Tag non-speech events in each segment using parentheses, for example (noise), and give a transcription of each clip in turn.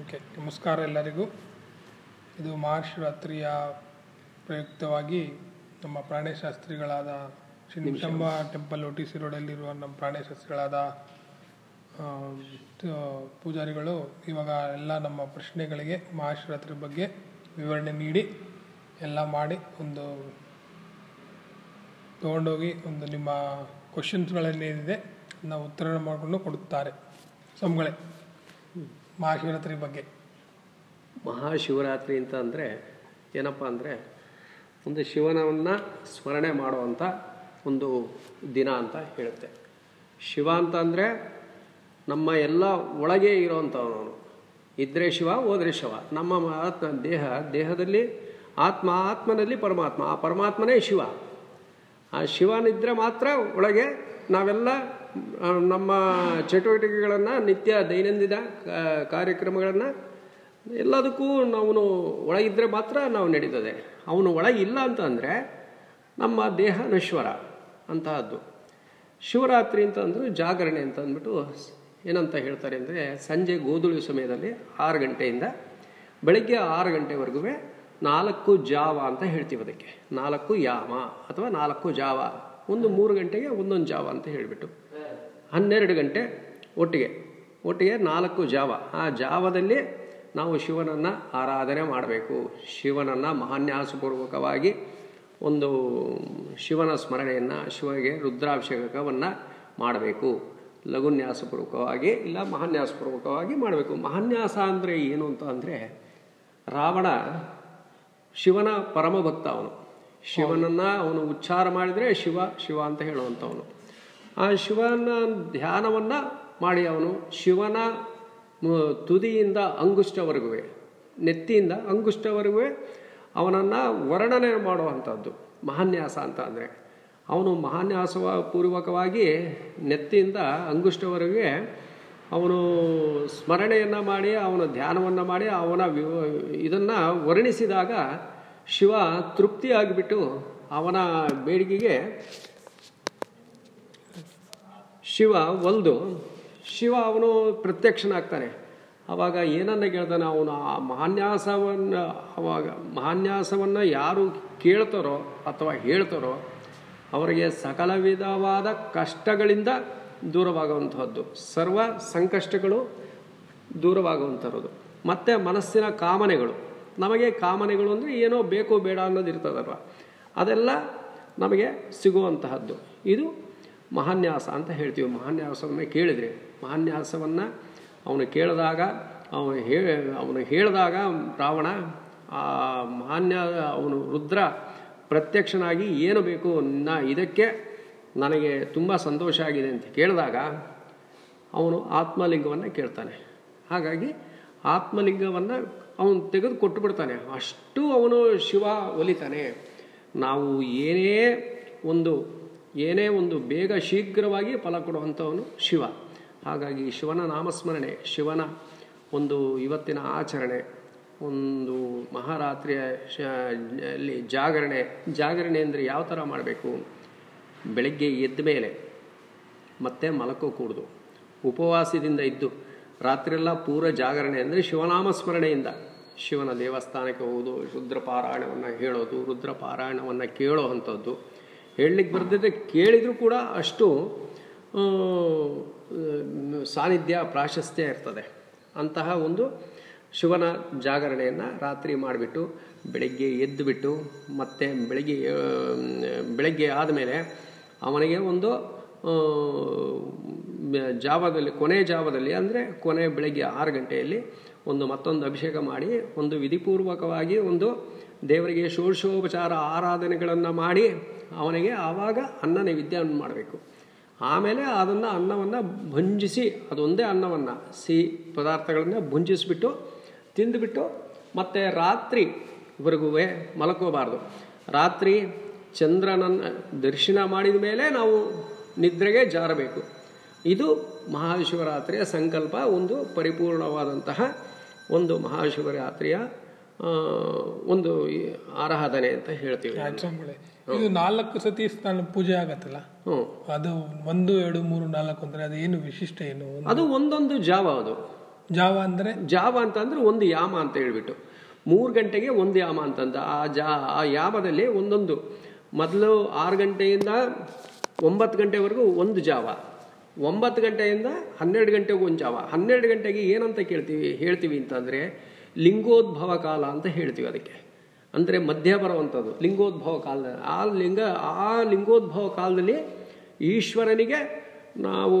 Okay ನಮಸ್ಕಾರ ಎಲ್ಲರಿಗೂ. ಇದು ಮಹಾಶಿವರಾತ್ರಿಯ ಪ್ರಯುಕ್ತವಾಗಿ ನಮ್ಮ ಪ್ರಾಣೇಶಾಸ್ತ್ರಿಗಳಾದ Shri Nimishamba temple O T C ರೋಡಲ್ಲಿರುವ ನಮ್ಮ ಪ್ರಾಣೇಶಾಸ್ತ್ರಿಗಳಾದ ಪೂಜಾರಿಗಳು ಇವಾಗ ಎಲ್ಲ ನಮ್ಮ ಪ್ರಶ್ನೆಗಳಿಗೆ ಮಹಾಶಿವರಾತ್ರಿ ಬಗ್ಗೆ ವಿವರಣೆ ನೀಡಿ ಎಲ್ಲ ಮಾಡಿ ಒಂದು ತೊಗೊಂಡೋಗಿ ಒಂದು ನಿಮ್ಮ ಕ್ವಶನ್ಸ್ಗಳನ್ನೇನಿದೆ ಅದನ್ನ ಉತ್ತರ ಮಾಡಿಕೊಂಡು ಕೊಡುತ್ತಾರೆ. ಸ್ವಾಮಿಗಳೇ ಮಹಾಶಿವರಾತ್ರಿ ಬಗ್ಗೆ. ಮಹಾಶಿವರಾತ್ರಿ ಅಂತ ಅಂದರೆ ಏನಪ್ಪ ಅಂದರೆ ಒಂದು ಶಿವನವನ್ನು ಸ್ಮರಣೆ ಮಾಡುವಂಥ ಒಂದು ದಿನ ಅಂತ ಹೇಳುತ್ತೆ. ಶಿವ ಅಂತ ಅಂದರೆ ನಮ್ಮ ಎಲ್ಲ ಒಳಗೆ ಇರೋವಂಥವನು ಇದ್ರೆ ಶಿವ, ಹೋದರೆ ಶಿವ. ನಮ್ಮ ಆತ್ಮ, ದೇಹ, ದೇಹದಲ್ಲಿ ಆತ್ಮ, ಆತ್ಮನಲ್ಲಿ ಪರಮಾತ್ಮ. ಆ ಪರಮಾತ್ಮನೇ ಶಿವ. ಆ ಶಿವನಿದ್ದರೆ ಮಾತ್ರ ಒಳಗೆ ನಾವೆಲ್ಲ ನಮ್ಮ ಚಟುವಟಿಕೆಗಳನ್ನು ನಿತ್ಯ ದೈನಂದಿನ ಕಾರ್ಯಕ್ರಮಗಳನ್ನು ಎಲ್ಲದಕ್ಕೂ ನಾವು ಒಳಗಿದ್ರೆ ಮಾತ್ರ ನಾವು ನಡೀತದೆ. ಅವನು ಒಳಗಿಲ್ಲ ಅಂತ ಅಂದರೆ ನಮ್ಮ ದೇಹ ನಶ್ವರ ಅಂತಹದ್ದು. ಶಿವರಾತ್ರಿ ಅಂತ ಅಂದರೆ ಜಾಗರಣೆ ಅಂತ ಅಂದ್ಬಿಟ್ಟು ಏನಂತ ಹೇಳ್ತಾರೆ ಅಂದರೆ ಸಂಜೆ ಗೋಧುಳಿ ಸಮಯದಲ್ಲಿ ಆರು ಗಂಟೆಯಿಂದ ಬೆಳಗ್ಗೆ ಆರು ಗಂಟೆವರೆಗೂ ನಾಲ್ಕು ಜಾವ ಅಂತ ಹೇಳ್ತೀವಿ ಅದಕ್ಕೆ. ನಾಲ್ಕು ಯಾಮ ಅಥವಾ ನಾಲ್ಕು ಜಾವ. ಒಂದು ಮೂರು ಗಂಟೆಗೆ ಒಂದೊಂದು ಜಾವ ಅಂತ ಹೇಳಿಬಿಟ್ಟು. ಹನ್ನೆರಡು ಗಂಟೆ ಒಟ್ಟಿಗೆ. ಒಟ್ಟಿಗೆ ನಾಲ್ಕು ಜಾವ. ಆ ಜಾವದಲ್ಲಿ ನಾವು ಶಿವನನ್ನು ಆರಾಧನೆ ಮಾಡಬೇಕು. ಶಿವನನ್ನು ಮಹಾನ್ಯಾಸಪೂರ್ವಕವಾಗಿ ಒಂದು ಶಿವನ ಸ್ಮರಣೆಯನ್ನು ಶಿವಗೆ ರುದ್ರಾಭಿಷೇಕವನ್ನು ಮಾಡಬೇಕು. ಲಘುನ್ಯಾಸಪೂರ್ವಕವಾಗಿ ಇಲ್ಲ ಮಹಾನ್ಯಾಸಪೂರ್ವಕವಾಗಿ ಮಾಡಬೇಕು. ಮಹಾನ್ಯಾಸ ಅಂದರೆ ಏನು ಅಂತ ಅಂದರೆ ರಾವಣ ಶಿವನ ಪರಮಭಕ್ತ ಅವನು. ಶಿವನನ್ನು ಅವನು ಉಚ್ಚಾರ ಮಾಡಿದರೆ ಶಿವ ಶಿವ ಅಂತ ಹೇಳುವಂಥವನು. ಆ ಶಿವನ ಧ್ಯಾನವನ್ನು ಮಾಡಿ ಅವನು ಶಿವನ ತುದಿಯಿಂದ ಅಂಗುಷ್ಟವರೆಗೂ ನೆತ್ತಿಯಿಂದ ಅಂಗುಷ್ಟವರೆಗೂ ಅವನನ್ನು ವರ್ಣನೆ ಮಾಡುವಂಥದ್ದು, ಮಹಾನ್ಯಾಸ ಅಂತ ಅಂದರೆ. ಅವನು ಮಹಾನ್ಯಾಸವ ಪೂರ್ವಕವಾಗಿ ನೆತ್ತಿಯಿಂದ ಅಂಗುಷ್ಟವರೆಗೆ ಅವನು ಸ್ಮರಣೆಯನ್ನು ಮಾಡಿ, ಅವನ ಧ್ಯಾನವನ್ನು ಮಾಡಿ, ಅವನ ಇದನ್ನು ವರ್ಣಿಸಿದಾಗ ಶಿವ ತೃಪ್ತಿಯಾಗಿಬಿಟ್ಟು ಅವನ ಬೇಡಿಕೆಗೆ ಶಿವ ಒಲ್ದು ಶಿವ ಅವನು ಪ್ರತ್ಯಕ್ಷನಾಗ್ತಾನೆ. ಅವಾಗ ಏನನ್ನ ಕೇಳ್ತಾನೆ ಅವನು? ಆ ಮಹಾನ್ಯಾಸವನ್ನು, ಅವಾಗ ಮಹಾನ್ಯಾಸವನ್ನು ಯಾರು ಕೇಳ್ತಾರೋ ಅಥವಾ ಹೇಳ್ತಾರೋ ಅವರಿಗೆ ಸಕಲ ವಿಧವಾದ ಕಷ್ಟಗಳಿಂದ ದೂರವಾಗುವಂತಹದ್ದು. ಸರ್ವ ಸಂಕಷ್ಟಗಳು ದೂರವಾಗುವಂಥದ್ದು ಮತ್ತು ಮನಸ್ಸಿನ ಕಾಮನೆಗಳು. ನಮಗೆ ಕಾಮನೆಗಳು ಅಂದರೆ ಏನೋ ಬೇಕು ಬೇಡ ಅನ್ನೋದು ಇರ್ತದಲ್ವ? ಅದೆಲ್ಲ ನಮಗೆ ಸಿಗುವಂತಹದ್ದು. ಇದು ಮಹಾನ್ಯಾಸ ಅಂತ ಹೇಳ್ತೀವಿ. ಮಹಾನ್ಯಾಸವನ್ನು ಕೇಳಿದರೆ, ಮಹಾನ್ಯಾಸವನ್ನು ಅವನು ಕೇಳಿದಾಗ, ಅವನು ಹೇಳ ಅವನು ಹೇಳಿದಾಗ ರಾವಣ, ಆ ಮಹಾನ್ಯ, ಅವನು ರುದ್ರ ಪ್ರತ್ಯಕ್ಷನಾಗಿ ಏನು ಬೇಕು ನಾ ಇದಕ್ಕೆ ನನಗೆ ತುಂಬ ಸಂತೋಷ ಆಗಿದೆ ಅಂತ ಕೇಳಿದಾಗ ಅವನು ಆತ್ಮಲಿಂಗವನ್ನು ಕೇಳ್ತಾನೆ. ಹಾಗಾಗಿ ಆತ್ಮಲಿಂಗವನ್ನು ಅವನು ತೆಗೆದು ಕೊಟ್ಟು ಬಿಡ್ತಾನೆ ಅಷ್ಟು ಅವನು ಶಿವ ಒಲಿತಾನೆ. ನಾವು ಏನೇ ಒಂದು ಏನೇ ಒಂದು ಬೇಗ ಶೀಘ್ರವಾಗಿ ಫಲ ಕೊಡುವಂಥವನು ಶಿವ. ಹಾಗಾಗಿ ಶಿವನ ನಾಮಸ್ಮರಣೆ, ಶಿವನ ಒಂದು ಇವತ್ತಿನ ಆಚರಣೆ, ಒಂದು ಮಹಾರಾತ್ರಿಯ ಅಲ್ಲಿ ಜಾಗರಣೆ ಜಾಗರಣೆ ಅಂದರೆ ಯಾವ ಥರ ಮಾಡಬೇಕು? ಬೆಳಗ್ಗೆ ಎದ್ದ ಮೇಲೆ ಮತ್ತೆ ಮಲಕೋ ಕೂಡುದು. ಉಪವಾಸದಿಂದ ಇದ್ದು ರಾತ್ರಿಯೆಲ್ಲ ಪೂರ ಜಾಗರಣೆ ಅಂದರೆ ಶಿವನಾಮ ಸ್ಮರಣೆಯಿಂದ ಶಿವನ ದೇವಸ್ಥಾನಕ್ಕೆ ಹೋಗೋದು ರುದ್ರಪಾರಾಯಣವನ್ನು ಹೇಳೋದು, ರುದ್ರಪಾರಾಯಣವನ್ನು ಕೇಳೋ ಅಂಥದ್ದು. ಹೇಳಲಿಕ್ಕೆ ಬರ್ತದೆ, ಕೇಳಿದರೂ ಕೂಡ ಅಷ್ಟು ಸಾನ್ನಿಧ್ಯ, ಪ್ರಾಶಸ್ತ್ಯ ಇರ್ತದೆ. ಅಂತಹ ಒಂದು ಶಿವನ ಜಾಗರಣೆಯನ್ನು ರಾತ್ರಿ ಮಾಡಿಬಿಟ್ಟು, ಬೆಳಗ್ಗೆ ಎದ್ದುಬಿಟ್ಟು ಮತ್ತೆ ಬೆಳಗ್ಗೆ ಬೆಳಗ್ಗೆ ಆದಮೇಲೆ ಅವನಿಗೆ ಒಂದು ಜಾವದಲ್ಲಿ, ಕೊನೆ ಜಾವದಲ್ಲಿ, ಅಂದರೆ ಕೊನೆ ಬೆಳಗ್ಗೆ ಆರು ಗಂಟೆಯಲ್ಲಿ ಒಂದು ಮತ್ತೊಂದು ಅಭಿಷೇಕ ಮಾಡಿ, ಒಂದು ವಿಧಿಪೂರ್ವಕವಾಗಿ ಒಂದು ದೇವರಿಗೆ ಷೋಡಶೋಪಚಾರ ಆರಾಧನೆಗಳನ್ನು ಮಾಡಿ ಅವನಿಗೆ ಆವಾಗ ಅನ್ನ ನೈವೇದ್ಯವನ್ನು ಮಾಡಬೇಕು. ಆಮೇಲೆ ಅದನ್ನು ಅನ್ನವನ್ನು ಭುಂಜಿಸಿ, ಅದೊಂದೇ ಅನ್ನವನ್ನು, ಸಿಹಿ ಪದಾರ್ಥಗಳನ್ನು ಭುಂಜಿಸಿಬಿಟ್ಟು, ತಿಂದುಬಿಟ್ಟು ಮತ್ತೆ ರಾತ್ರಿವರೆಗೂ ಮಲಕೋಬಾರ್ದು ರಾತ್ರಿ ಚಂದ್ರನನ್ನು ದರ್ಶನ ಮಾಡಿದ ಮೇಲೆ ನಾವು ನಿದ್ರೆಗೆ ಜಾರಬೇಕು. ಇದು ಮಹಾಶಿವರಾತ್ರಿಯ ಸಂಕಲ್ಪ, ಒಂದು ಪರಿಪೂರ್ಣವಾದಂತಹ ಒಂದು ಮಹಾಶಿವರಾತ್ರಿಯ ಒಂದು ಆರಾಧನೆ ಅಂತ ಹೇಳ್ತೀವಿ. ಇದು ನಾಲ್ಕು ಸತಿ ಸ್ಥಾನ ಪೂಜೆ ಆಗತ್ತಲ್ಲ? ಹ್ಞೂ. ಅದು ಒಂದು ಎರಡು ಮೂರು ನಾಲ್ಕು ಅಂದ್ರೆ ಅದು ಏನು ವಿಶಿಷ್ಟ ಏನು? ಅದು ಒಂದೊಂದು ಜಾವ ಅದು. ಜಾವ ಅಂದರೆ? ಜಾವ ಅಂತಂದ್ರೆ ಒಂದು ಯಾಮ ಅಂತ ಹೇಳ್ಬಿಟ್ಟು. ಮೂರು ಗಂಟೆಗೆ ಒಂದು ಯಾಮ ಅಂತಂದ. ಆ ಜಾ ಆ ಯಾಮದಲ್ಲಿ ಒಂದೊಂದು. ಮೊದಲು ಆರು ಗಂಟೆಯಿಂದ ಒಂಬತ್ತು ಗಂಟೆವರೆಗೂ ಒಂದು ಜಾವ. ಒಂಬತ್ತು ಗಂಟೆಯಿಂದ ಹನ್ನೆರಡು ಗಂಟೆಗೂ ಒಂದು ಜಾವ. ಹನ್ನೆರಡು ಗಂಟೆಗೆ ಏನಂತ ಕೇಳ್ತೀವಿ ಹೇಳ್ತೀವಿ ಅಂತಂದರೆ ಲಿಂಗೋದ್ಭವ ಕಾಲ ಅಂತ ಹೇಳ್ತೀವಿ ಅದಕ್ಕೆ. ಅಂದರೆ ಮಧ್ಯ ಬರುವಂಥದ್ದು ಲಿಂಗೋದ್ಭವ ಕಾಲ ಆ ಲಿಂಗ, ಆ ಲಿಂಗೋದ್ಭವ ಕಾಲದಲ್ಲಿ ಈಶ್ವರನಿಗೆ ನಾವು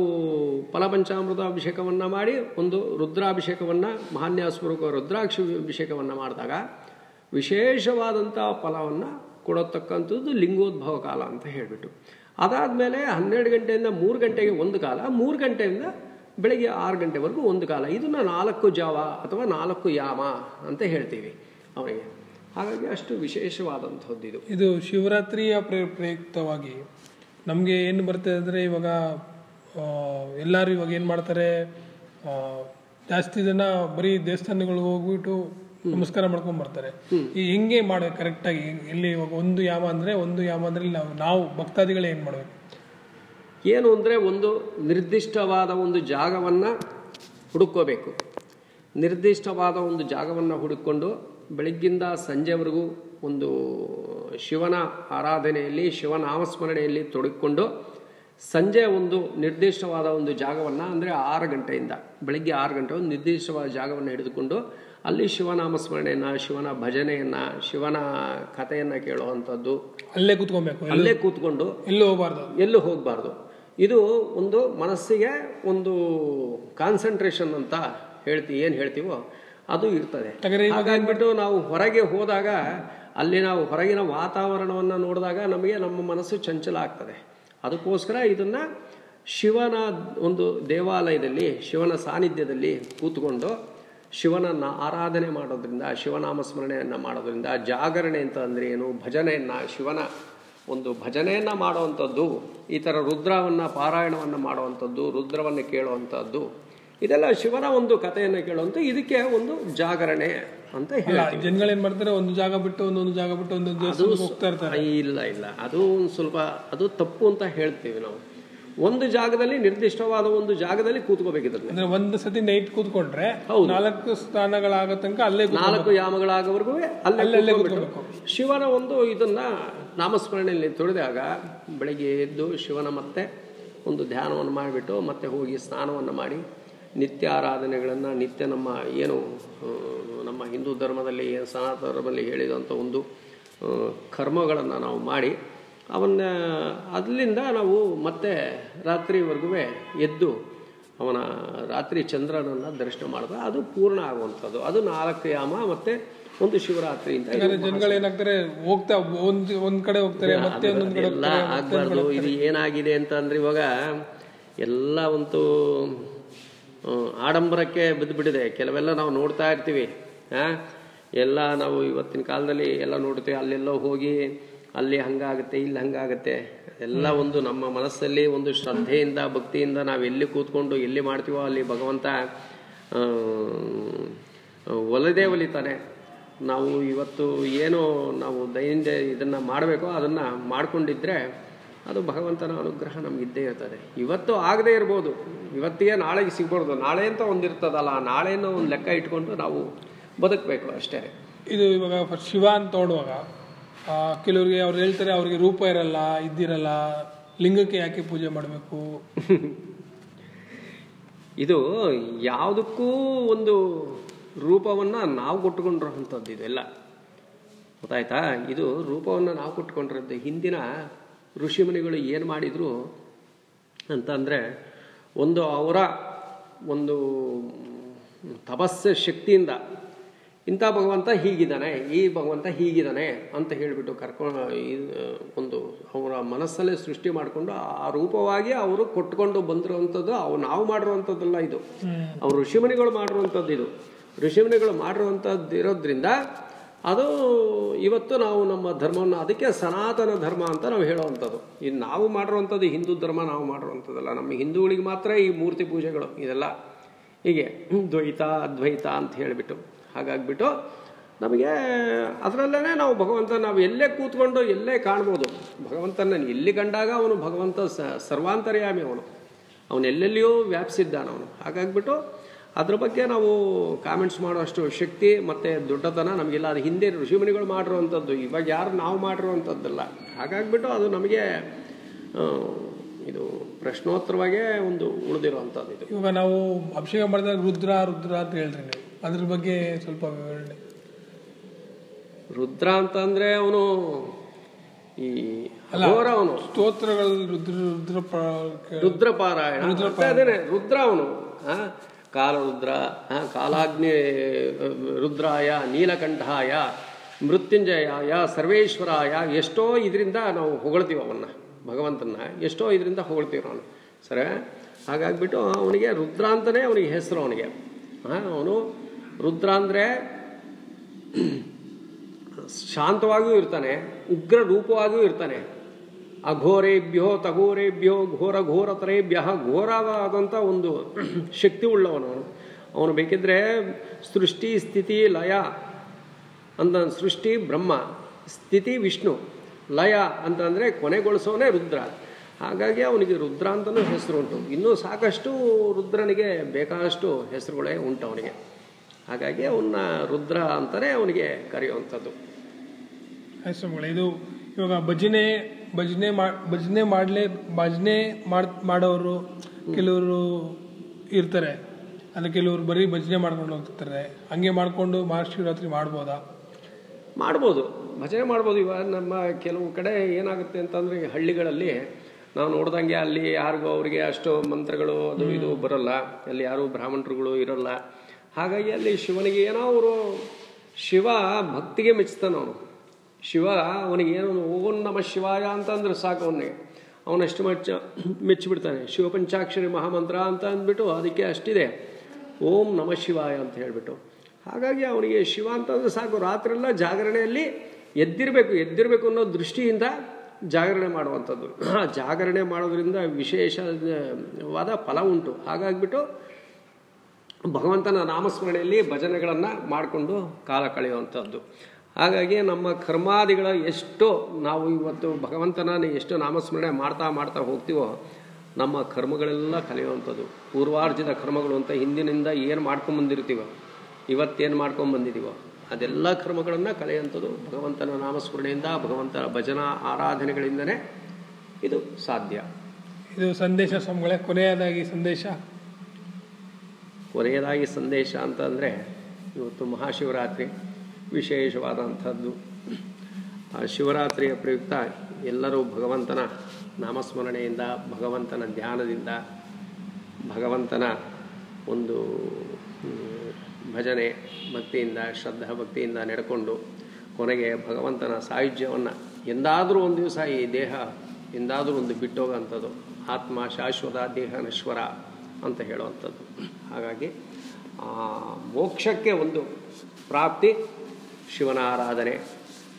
ಫಲಪಂಚಾಮೃತ ಅಭಿಷೇಕವನ್ನು ಮಾಡಿ, ಒಂದು ರುದ್ರಾಭಿಷೇಕವನ್ನು ಮಹಾನ್ಯಾಸ್ವರೂಪ ರುದ್ರಾಕ್ಷ ಅಭಿಷೇಕವನ್ನು ಮಾಡಿದಾಗ ವಿಶೇಷವಾದಂಥ ಫಲವನ್ನು ಕೊಡತಕ್ಕಂಥದ್ದು ಲಿಂಗೋದ್ಭವ ಕಾಲ ಅಂತ ಹೇಳಿಬಿಟ್ಟು. ಅದಾದಮೇಲೆ ಹನ್ನೆರಡು ಗಂಟೆಯಿಂದ ಮೂರು ಗಂಟೆಗೆ ಒಂದು ಕಾಲ, ಮೂರು ಗಂಟೆಯಿಂದ ಬೆಳಗ್ಗೆ ಆರು ಗಂಟೆವರೆಗೂ ಒಂದು ಕಾಲ. ಇದನ್ನು ನಾಲ್ಕು ಜಾವ ಅಥವಾ ನಾಲ್ಕು ಯಾಮ ಅಂತ ಹೇಳ್ತೀವಿ ಅವನಿಗೆ ಹಾಗಾಗಿ ಅಷ್ಟು ವಿಶೇಷವಾದಂಥದ್ದು ಇದು. ಇದು ಶಿವರಾತ್ರಿಯ ಪ್ರೇ- ಪ್ರಯುಕ್ತವಾಗಿ ನಮಗೆ ಏನು ಬರ್ತದೆ ಅಂದರೆ ಇವಾಗ ಎಲ್ಲರೂ ಇವಾಗ ಏನು ಮಾಡ್ತಾರೆ ಜಾಸ್ತಿ ಜನ ಬರೀ ದೇವಸ್ಥಾನಗಳಿಗೆ ಹೋಗ್ಬಿಟ್ಟು ನಮಸ್ಕಾರ ಮಾಡ್ಕೊಂಡು ಬರ್ತಾರೆ. ಈ ಹೆಂಗೆ ಮಾಡಬೇಕು ಕರೆಕ್ಟಾಗಿ ಇಲ್ಲಿ ಇವಾಗ ಒಂದು ಯಾಮ ಅಂದರೆ ಒಂದು ಯಾಮ ಅಂದರೆ ನಾವು ನಾವು ಭಕ್ತಾದಿಗಳು ಏನು ಮಾಡಬೇಕು? ಏನು ಅಂದರೆ ಒಂದು ನಿರ್ದಿಷ್ಟವಾದ ಒಂದು ಜಾಗವನ್ನು ಹುಡುಕೋಬೇಕು ನಿರ್ದಿಷ್ಟವಾದ ಒಂದು ಜಾಗವನ್ನು ಹುಡುಕೊಂಡು ಬೆಳಗ್ಗಿಂದ ಸಂಜೆವರೆಗೂ ಒಂದು ಶಿವನ ಆರಾಧನೆಯಲ್ಲಿ ಶಿವನಾಮಸ್ಮರಣೆಯಲ್ಲಿ ತೊಡಗಿಕೊಂಡು ಸಂಜೆ ಒಂದು ನಿರ್ದಿಷ್ಟವಾದ ಒಂದು ಜಾಗವನ್ನು ಅಂದರೆ ಆರು ಗಂಟೆಯಿಂದ ಬೆಳಗ್ಗೆ ಆರು ಗಂಟೆ ಒಂದು ನಿರ್ದಿಷ್ಟವಾದ ಜಾಗವನ್ನು ಹಿಡಿದುಕೊಂಡು ಅಲ್ಲಿ ಶಿವನಾಮಸ್ಮರಣೆಯನ್ನು ಶಿವನ ಭಜನೆಯನ್ನು ಶಿವನ ಕಥೆಯನ್ನು ಕೇಳುವಂಥದ್ದು. ಅಲ್ಲೇ ಕೂತ್ಕೊಬೇಕು. ಅಲ್ಲೇ ಕೂತ್ಕೊಂಡು ಎಲ್ಲೂ ಹೋಗಬಾರ್ದು. ಎಲ್ಲೂ ಹೋಗಬಾರ್ದು. ಇದು ಒಂದು ಮನಸ್ಸಿಗೆ ಒಂದು ಕಾನ್ಸಂಟ್ರೇಷನ್ ಅಂತ ಹೇಳ್ತಿ ಏನು ಹೇಳ್ತೀವೋ ಅದು ಇರ್ತದೆ. ಹಾಗಾಗಿಬಿಟ್ಟು ನಾವು ಹೊರಗೆ ಹೋದಾಗ ಅಲ್ಲಿ ನಾವು ಹೊರಗಿನ ವಾತಾವರಣವನ್ನು ನೋಡಿದಾಗ ನಮಗೆ ನಮ್ಮ ಮನಸ್ಸು ಚಂಚಲ ಆಗ್ತದೆ. ಅದಕ್ಕೋಸ್ಕರ ಇದನ್ನು ಶಿವನ ಒಂದು ದೇವಾಲಯದಲ್ಲಿ ಶಿವನ ಸಾನ್ನಿಧ್ಯದಲ್ಲಿ ಕೂತ್ಕೊಂಡು ಶಿವನನ್ನು ಆರಾಧನೆ ಮಾಡೋದ್ರಿಂದ ಶಿವನಾಮ ಸ್ಮರಣೆಯನ್ನು ಮಾಡೋದ್ರಿಂದ ಜಾಗರಣೆ ಅಂತ ಅಂದ್ರೆ ಏನು? ಭಜನೆಯನ್ನ ಶಿವನ ಒಂದು ಭಜನೆಯನ್ನು ಮಾಡುವಂಥದ್ದು ಈ ಥರ ರುದ್ರವನ್ನು ಪಾರಾಯಣವನ್ನು ಮಾಡುವಂಥದ್ದು ರುದ್ರವನ್ನು ಕೇಳುವಂಥದ್ದು ಇದೆಲ್ಲ ಶಿವನ ಒಂದು ಕಥೆಯನ್ನು ಕೇಳುವಂಥ ಇದಕ್ಕೆ ಒಂದು ಜಾಗರಣೆ ಅಂತ ಹೇಳಿ ಜನಗಳೇನು ಮಾಡ್ತಾರೆ ಒಂದು ಜಾಗ ಬಿಟ್ಟು ಒಂದೊಂದು ಜಾಗ ಬಿಟ್ಟು ಒಂದೊಂದು ಹೋಗ್ತಾ ಇರ್ತಾರೆ. ಇಲ್ಲ ಇಲ್ಲ. ಅದು ಒಂದು ಸ್ವಲ್ಪ ಅದು ತಪ್ಪು ಅಂತ ಹೇಳ್ತೀವಿ ನಾವು. ಒಂದು ಜಾಗದಲ್ಲಿ ನಿರ್ದಿಷ್ಟವಾದ ಒಂದು ಜಾಗದಲ್ಲಿ ಕೂತ್ಕೋಬೇಕಿದ್ರೆ ಅಂದ್ರೆ ಒಂದು ಸತಿ ನೈಟ್ ಕೂತ್ಕೊಂಡ್ರೆ. ನಾಲ್ಕು ಸ್ಥಾನಗಳಾಗ ತನಕ ಅಲ್ಲೇ. ನಾಲ್ಕು ಯಾಮಗಳಾಗವರೆಗೂ ಅಲ್ಲೇ ಶಿವನ ಒಂದು ಇದನ್ನ ನಾಮಸ್ಮರಣೆಯಲ್ಲಿ ತೊಳೆದಾಗ ಬೆಳಗ್ಗೆ ಎದ್ದು ಶಿವನ ಮತ್ತೆ ಒಂದು ಧ್ಯಾನವನ್ನು ಮಾಡಿಬಿಟ್ಟು ಮತ್ತೆ ಹೋಗಿ ಸ್ನಾನವನ್ನು ಮಾಡಿ ನಿತ್ಯ ಆರಾಧನೆಗಳನ್ನು ನಿತ್ಯ ನಮ್ಮ ಏನು ನಮ್ಮ ಹಿಂದೂ ಧರ್ಮದಲ್ಲಿ ಏನು ಸನಾತನ ಧರ್ಮದಲ್ಲಿ ಹೇಳಿದಂಥ ಒಂದು ಕರ್ಮಗಳನ್ನು ನಾವು ಮಾಡಿ ಅವನ್ನ ಅಲ್ಲಿಂದ ನಾವು ಮತ್ತೆ ರಾತ್ರಿವರೆಗೂ ಎದ್ದು ಅವನ ರಾತ್ರಿ ಚಂದ್ರನನ್ನು ದರ್ಶನ ಮಾಡಿದ್ರೆ ಅದು ಪೂರ್ಣ ಆಗುವಂಥದ್ದು. ಅದು ನಾಲ್ಕು ಯಾಮ ಮತ್ತೆ ಒಂದು ಶಿವರಾತ್ರಿ ಅಂತ ಜನಗಳೇನಾಗ್ತಾರೆ ಜನಗಳು ಏನಾಗ್ತಾರೆ ಹೋಗ್ತಾ ಒಂದು ಒಂದ್ ಕಡೆ ಹೋಗ್ತಾರೆ ಮತ್ತೆ ಒಂದೊಂದ್ ಎಲ್ಲ ಆಗ್ಬಾರ್ದು. ಇದು ಏನಾಗಿದೆ ಅಂತ ಅಂದ್ರೆ ಇವಾಗ ಎಲ್ಲ ಒಂದು ಆಡಂಬರಕ್ಕೆ ಬಿದ್ದುಬಿಟ್ಟಿದೆ ಕೆಲವೆಲ್ಲ ನಾವು ನೋಡ್ತಾ ಇರ್ತೀವಿ. ಹಾಂ ಎಲ್ಲ ನಾವು ಇವತ್ತಿನ ಕಾಲದಲ್ಲಿ ಎಲ್ಲ ನೋಡ್ತೀವಿ. ಅಲ್ಲೆಲ್ಲೋ ಹೋಗಿ ಅಲ್ಲಿ ಹಂಗಾಗುತ್ತೆ, ಇಲ್ಲಿ ಹಂಗಾಗುತ್ತೆ. ಎಲ್ಲ ಒಂದು ನಮ್ಮ ಮನಸ್ಸಲ್ಲಿ ಒಂದು ಶ್ರದ್ಧೆಯಿಂದ, ಭಕ್ತಿಯಿಂದ ನಾವು ಎಲ್ಲಿ ಕೂತ್ಕೊಂಡು ಎಲ್ಲಿ ಮಾಡ್ತೀವೋ ಅಲ್ಲಿ ಭಗವಂತ ಒಲದೇ ಒಲಿತಾನೆ. ನಾವು ಇವತ್ತು ಏನು ನಾವು ದೈನಂದಿನ ಇದನ್ನು ಮಾಡಬೇಕೋ ಅದನ್ನು ಮಾಡಿಕೊಂಡಿದ್ರೆ ಅದು ಭಗವಂತನ ಅನುಗ್ರಹ ನಮಗಿದ್ದೇ ಇರ್ತದೆ. ಇವತ್ತು ಆಗದೇ ಇರ್ಬೋದು. ಇವತ್ತಿಗೆ ನಾಳೆಗೆ ಸಿಗ್ಬಾರ್ದು. ನಾಳೆ ಅಂತ ಒಂದಿರ್ತದಲ್ಲ, ನಾಳೆನ ಒಂದು ಲೆಕ್ಕ ಇಟ್ಕೊಂಡು ನಾವು ಬದುಕಬೇಕು ಅಷ್ಟೇ. ಇದು ಇವಾಗ ಶಿವ ಅಂತ ನೋಡುವಾಗ ಕೆಲವ್ರಿಗೆ ಅವ್ರು ಹೇಳ್ತಾರೆ ಅವ್ರಿಗೆ ರೂಪ ಇರಲ್ಲ, ಇದ್ದಿರಲ್ಲ, ಲಿಂಗಕ್ಕೆ ಯಾಕೆ ಪೂಜೆ ಮಾಡಬೇಕು? (laughs) ಇದು ಯಾವುದಕ್ಕೂ ಒಂದು ರೂಪವನ್ನ ನಾವು ಕೊಟ್ಟುಕೊಂಡಿರೋಂಥದ್ದು ಇದೆಲ್ಲ ಗೊತ್ತಾಯ್ತಾ? ಇದು ರೂಪವನ್ನು ನಾವು ಕೊಟ್ಕೊಂಡಿರೋದು ಹಿಂದಿನ ಋಷಿಮುನಿಗಳು ಏನು ಮಾಡಿದ್ರು ಅಂತಂದರೆ ಒಂದು ಅವರ ಒಂದು ತಪಸ್ಸ ಶಕ್ತಿಯಿಂದ ಇಂಥ ಭಗವಂತ ಹೀಗಿದ್ದಾನೆ ಈ ಭಗವಂತ ಹೀಗಿದ್ದಾನೆ ಅಂತ ಹೇಳಿಬಿಟ್ಟು ಕರ್ಕೊಂಡು ಒಂದು ಅವರ ಮನಸ್ಸಲ್ಲೇ ಸೃಷ್ಟಿ ಮಾಡಿಕೊಂಡು ಆ ರೂಪವಾಗಿ ಅವರು ಕೊಟ್ಕೊಂಡು ಬಂದಿರುವಂಥದ್ದು ಅವು ನಾವು ಮಾಡಿರುವಂಥದ್ದಲ್ಲ ಇದು. ಅವ್ರು ಋಷಿಮುನಿಗಳು ಮಾಡಿರುವಂಥದ್ದು ಇದು. ಋಷಿಮುನಿಗಳು ಮಾಡಿರುವಂಥದ್ದು ಇರೋದ್ರಿಂದ ಅದು ಇವತ್ತು ನಾವು ನಮ್ಮ ಧರ್ಮವನ್ನು ಅದಕ್ಕೆ ಸನಾತನ ಧರ್ಮ ಅಂತ ನಾವು ಹೇಳುವಂಥದ್ದು. ಇದು ನಾವು ಮಾಡಿರುವಂಥದ್ದು ಹಿಂದೂ ಧರ್ಮ ನಾವು ಮಾಡಿರುವಂಥದ್ದಲ್ಲ. ನಮ್ಮ ಹಿಂದೂಗಳಿಗೆ ಮಾತ್ರ ಈ ಮೂರ್ತಿ ಪೂಜೆಗಳು ಇದೆಲ್ಲ. ಹೀಗೆ ದ್ವೈತ ಅದ್ವೈತ ಅಂತ ಹೇಳಿಬಿಟ್ಟು. ಹಾಗಾಗ್ಬಿಟ್ಟು ನಮಗೆ ಅದರಲ್ಲೇ ನಾವು ಭಗವಂತ ನಾವು ಎಲ್ಲೇ ಕೂತ್ಕೊಂಡು ಎಲ್ಲೇ ಕಾಣ್ಬೋದು. ಭಗವಂತನ ಎಲ್ಲಿ ಕಂಡಾಗ ಅವನು ಭಗವಂತ ಸ, ಸರ್ವಾಂತರ್ಯಾಮಿ ಅವನು. ಅವನು ಎಲ್ಲೆಲ್ಲಿಯೂ ವ್ಯಾಪಿಸಿದ್ದಾನ ಅವನು. ಹಾಗಾಗ್ಬಿಟ್ಟು ಅದ್ರ ಬಗ್ಗೆ ನಾವು ಕಾಮೆಂಟ್ಸ್ ಮಾಡುವಷ್ಟು ಶಕ್ತಿ ಮತ್ತು ದೊಡ್ಡತನ ನಮಗಿಲ್ಲ. ಅದು ಹಿಂದೆ ಋಷಿಮುನಿಗಳು ಮಾಡಿರುವಂಥದ್ದು, ಇವಾಗ ಯಾರು ನಾವು ಮಾಡಿರುವಂಥದ್ದಲ್ಲ. ಹಾಗಾಗ್ಬಿಟ್ಟು ಅದು ನಮಗೆ ಇದು ಪ್ರಶ್ನೋತ್ತರವಾಗೇ ಒಂದು ಉಳಿದಿರುವಂಥದ್ದು ಇದು. ಇವಾಗ ನಾವು ಅಭಿಷೇಕ ಮಾಡಿದಾಗ ರುದ್ರ ರುದ್ರ ಅಂತ ಹೇಳ್ರಿ ಅದ್ರ ಬಗ್ಗೆ ಸ್ವಲ್ಪ ವಿವರಣೆ. ರುದ್ರ ಅಂತ ಅಂದ್ರೆ ಅವನು ಈ ಅವನು. ಸ್ತೋತ್ರಗಳು ರುದ್ರ ರುದ್ರ ರುದ್ರ ಪಾರಾಯಣ ಅದೇನೆ ರುದ್ರ ಅವನು. ಕಾಲರುದ್ರ ಕಾಲಾಗ್ನಿ ರುದ್ರಾಯ ನೀಲಕಂಠಾಯ ಮೃತ್ಯುಂಜಯಾಯ ಸರ್ವೇಶ್ವರಾಯ ಎಷ್ಟೋ ಇದರಿಂದ ನಾವು ಹೊಗಳ್ತೀವಿ ಅವನ್ನ ಭಗವಂತನ ಎಷ್ಟೋ ಇದರಿಂದ ಹೊಗಳ್ತೀವಿ ಅವನು ಸರಿ? ಹಾಗಾಗ್ಬಿಟ್ಟು ಅವನಿಗೆ ರುದ್ರ ಅಂತಲೇ ಅವನಿಗೆ ಹೆಸರು ಅವನಿಗೆ. ಅವನು ರುದ್ರ ಅಂದರೆ ಶಾಂತವಾಗಿಯೂ ಇರ್ತಾನೆ ಉಗ್ರ ರೂಪವಾಗಿಯೂ ಇರ್ತಾನೆ. ಅಘೋರೇಭ್ಯೋ ತಘೋರೇಭ್ಯೋ ಘೋರ ಘೋರತರೇಭ್ಯ ಘೋರವಾದಂಥ ಒಂದು ಶಕ್ತಿ ಉಳ್ಳವನು ಅವನು. ಬೇಕಿದ್ರೆ ಸೃಷ್ಟಿ, ಸ್ಥಿತಿ, ಲಯ ಅಂತ ಸೃಷ್ಟಿ, ಬ್ರಹ್ಮ, ಸ್ಥಿತಿ, ವಿಷ್ಣು, ಲಯ ಅಂತಂದರೆ ಕೊನೆಗೊಳಿಸೋನೇ ರುದ್ರ. ಹಾಗಾಗಿ ಅವನಿಗೆ ರುದ್ರ ಅಂತಲೂ ಹೆಸರು ಉಂಟು. ಇನ್ನೂ ಸಾಕಷ್ಟು ರುದ್ರನಿಗೆ ಬೇಕಾದಷ್ಟು ಹೆಸರುಗಳೇ ಉಂಟು ಅವನಿಗೆ. ಹಾಗಾಗಿ ಅವನ್ನ ರುದ್ರ ಅಂತಲೇ ಅವನಿಗೆ ಕರೆಯುವಂಥದ್ದು. ಇದು ಇವಾಗ ಭಜನೆ ಭಜನೆ ಭಜನೆ ಮಾಡಲೇ ಭಜನೆ ಮಾಡ್ ಮಾಡೋರು ಕೆಲವರು ಇರ್ತಾರೆ. ಅಂದರೆ ಕೆಲವರು ಬರೀ ಭಜನೆ ಮಾಡ್ಕೊಂಡು ಹೋಗ್ತಿರ್ತಾರೆ. ಹಂಗೆ ಮಾಡಿಕೊಂಡು ಮಹಾಶಿವರಾತ್ರಿ ಮಾಡ್ಬೋದಾ? ಮಾಡ್ಬೋದು. ಭಜನೆ ಮಾಡ್ಬೋದು. ಇವಾಗ ನಮ್ಮ ಕೆಲವು ಕಡೆ ಏನಾಗುತ್ತೆ ಅಂತಂದರೆ ಈ ಹಳ್ಳಿಗಳಲ್ಲಿ ನಾವು ನೋಡ್ದಂಗೆ ಅಲ್ಲಿ ಯಾರಿಗೂ ಅವರಿಗೆ ಅಷ್ಟು ಮಂತ್ರಗಳು ಅದು ಇದು ಬರಲ್ಲ. ಅಲ್ಲಿ ಯಾರು ಬ್ರಾಹ್ಮಣರುಗಳು ಇರಲ್ಲ. ಹಾಗಾಗಿ ಅಲ್ಲಿ ಶಿವನಿಗೆ ಏನೋ ಅವರು ಶಿವ ಭಕ್ತಿಗೆ ಮೆಚ್ತಾನ ಅವನು. ಶಿವ ಅವನಿಗೆ ಏನೋ ಓಂ ನಮ ಶಿವಾಯ ಅಂತಂದ್ರೆ ಸಾಕು ಅವನಿಗೆ. ಅವನಷ್ಟು ಮೆಚ್ಚ ಮೆಚ್ಚಿಬಿಡ್ತಾನೆ. ಶಿವಪಂಚಾಕ್ಷರಿ ಮಹಾಮಂತ್ರ ಅಂತ ಅಂದ್ಬಿಟ್ಟು ಅದಕ್ಕೆ ಅಷ್ಟಿದೆ. ಓಂ ನಮ ಶಿವಾಯ ಅಂತ ಹೇಳ್ಬಿಟ್ಟು. ಹಾಗಾಗಿ ಅವನಿಗೆ ಶಿವ ಅಂತಂದ್ರೆ ಸಾಕು. ರಾತ್ರೆಲ್ಲ ಜಾಗರಣೆಯಲ್ಲಿ ಎದ್ದಿರಬೇಕು. ಎದ್ದಿರಬೇಕು ಅನ್ನೋ ದೃಷ್ಟಿಯಿಂದ ಜಾಗರಣೆ ಮಾಡುವಂಥದ್ದು. ಆ ಜಾಗರಣೆ ಮಾಡೋದ್ರಿಂದ ವಿಶೇಷವಾದ ಫಲ ಉಂಟು. ಹಾಗಾಗ್ಬಿಟ್ಟು ಭಗವಂತನ ನಾಮಸ್ಮರಣೆಯಲ್ಲಿ ಭಜನೆಗಳನ್ನು ಮಾಡಿಕೊಂಡು ಕಾಲ ಕಳೆಯುವಂಥದ್ದು ಹಾಗಾಗಿ ನಮ್ಮ ಕರ್ಮಾದಿಗಳ ಎಷ್ಟು ನಾವು ಇವತ್ತು ಭಗವಂತನ ಎಷ್ಟು ನಾಮಸ್ಮರಣೆ ಮಾಡ್ತಾ ಮಾಡ್ತಾ ಹೋಗ್ತೀವೋ, ನಮ್ಮ ಕರ್ಮಗಳೆಲ್ಲ ಕಲಿಯುವಂಥದ್ದು ಪೂರ್ವಾರ್ಜಿತ ಕರ್ಮಗಳು ಅಂತ ಹಿಂದಿನಿಂದ ಏನು ಮಾಡ್ಕೊಂಬಂದಿರ್ತೀವೋ ಇವತ್ತೇನು ಮಾಡ್ಕೊಂಬಂದಿದ್ದೀವೋ ಅದೆಲ್ಲ ಕರ್ಮಗಳನ್ನು ಕಲಿಯುವಂಥದ್ದು ಭಗವಂತನ ನಾಮಸ್ಮರಣೆಯಿಂದ, ಭಗವಂತನ ಭಜನಾ ಆರಾಧನೆಗಳಿಂದನೇ ಇದು ಸಾಧ್ಯ. ಇದು ಸಂದೇಶ ಸ್ವಾಮಿಗಳೇ, ಕೊನೆಯದಾಗಿ ಸಂದೇಶ. ಕೊನೆಯದಾಗಿ ಸಂದೇಶ ಅಂತ ಅಂದರೆ ಇವತ್ತು ಮಹಾಶಿವರಾತ್ರಿ, ವಿಶೇಷವಾದಂಥದ್ದು. ಆ ಶಿವರಾತ್ರಿಯ ಪ್ರಯುಕ್ತ ಎಲ್ಲರೂ ಭಗವಂತನ ನಾಮಸ್ಮರಣೆಯಿಂದ, ಭಗವಂತನ ಧ್ಯಾನದಿಂದ, ಭಗವಂತನ ಒಂದು ಭಜನೆ ಭಕ್ತಿಯಿಂದ, ಶ್ರದ್ಧಾ ಭಕ್ತಿಯಿಂದ ನಡ್ಕೊಂಡು ಕೊನೆಗೆ ಭಗವಂತನ ಸಾಯುಜ್ಯವನ್ನು ಎಂದಾದರೂ ಒಂದು ದಿವಸ ಈ ದೇಹ, ಎಂದಾದರೂ ಒಂದು ಬಿಟ್ಟೋಗೋಂಥದ್ದು. ಆತ್ಮ ಶಾಶ್ವತ ದೇಹ ನಶ್ವರ. ಅಂತ ಹೇಳುವಂಥದ್ದು. ಹಾಗಾಗಿ ಮೋಕ್ಷಕ್ಕೆ ಒಂದು ಪ್ರಾಪ್ತಿ ಶಿವನ ಆರಾಧನೆ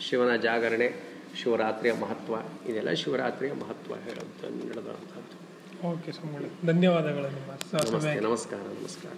ಶಿವನ ಜಾಗರಣೆ ಶಿವರಾತ್ರಿಯ ಮಹತ್ವ ಇದೆಲ್ಲ ಶಿವರಾತ್ರಿಯ ಮಹತ್ವ ಹೇಳುವಂಥ ನಡೆದಂಥದ್ದು ಓಕೆ ಧನ್ಯವಾದಗಳು ನಮಸ್ತೆ ನಮಸ್ಕಾರ ನಮಸ್ಕಾರ.